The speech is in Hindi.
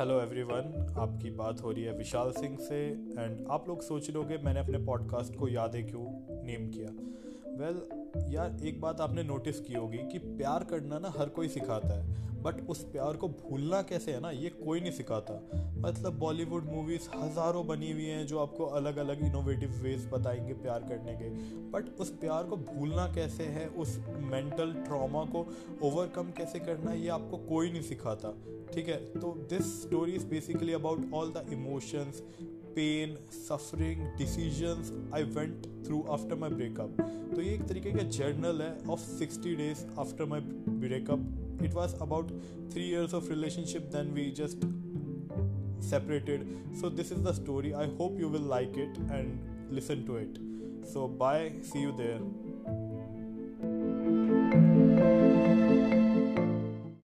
हेलो एवरीवन आपकी बात हो रही है विशाल सिंह से एंड आप लोग सोच होगे मैंने अपने पॉडकास्ट को यादें क्यों? नेम किया। वेल well, यार एक बात आपने नोटिस की होगी कि प्यार करना ना हर कोई सिखाता है। बट उस प्यार को भूलना कैसे है ना ये कोई नहीं सिखाता। मतलब बॉलीवुड मूवीज़ हज़ारों बनी हुई हैं जो आपको अलग अलग इनोवेटिव वेज बताएँगे प्यार करने के। बट उस प्यार को भूलना कैसे है? उस मेंटल ट्रॉमा को ओवरकम कैसे करना है ये आपको कोई नहीं सिखाता। ठीक है? तो this story is basically about all the emotions pain suffering decisions I went through after my breakup तो ये एक तरीके का जर्नल है of sixty days after my breakup it was about three years of relationship then we just separated so this is the story i hope you will like it and listen to it so bye see you there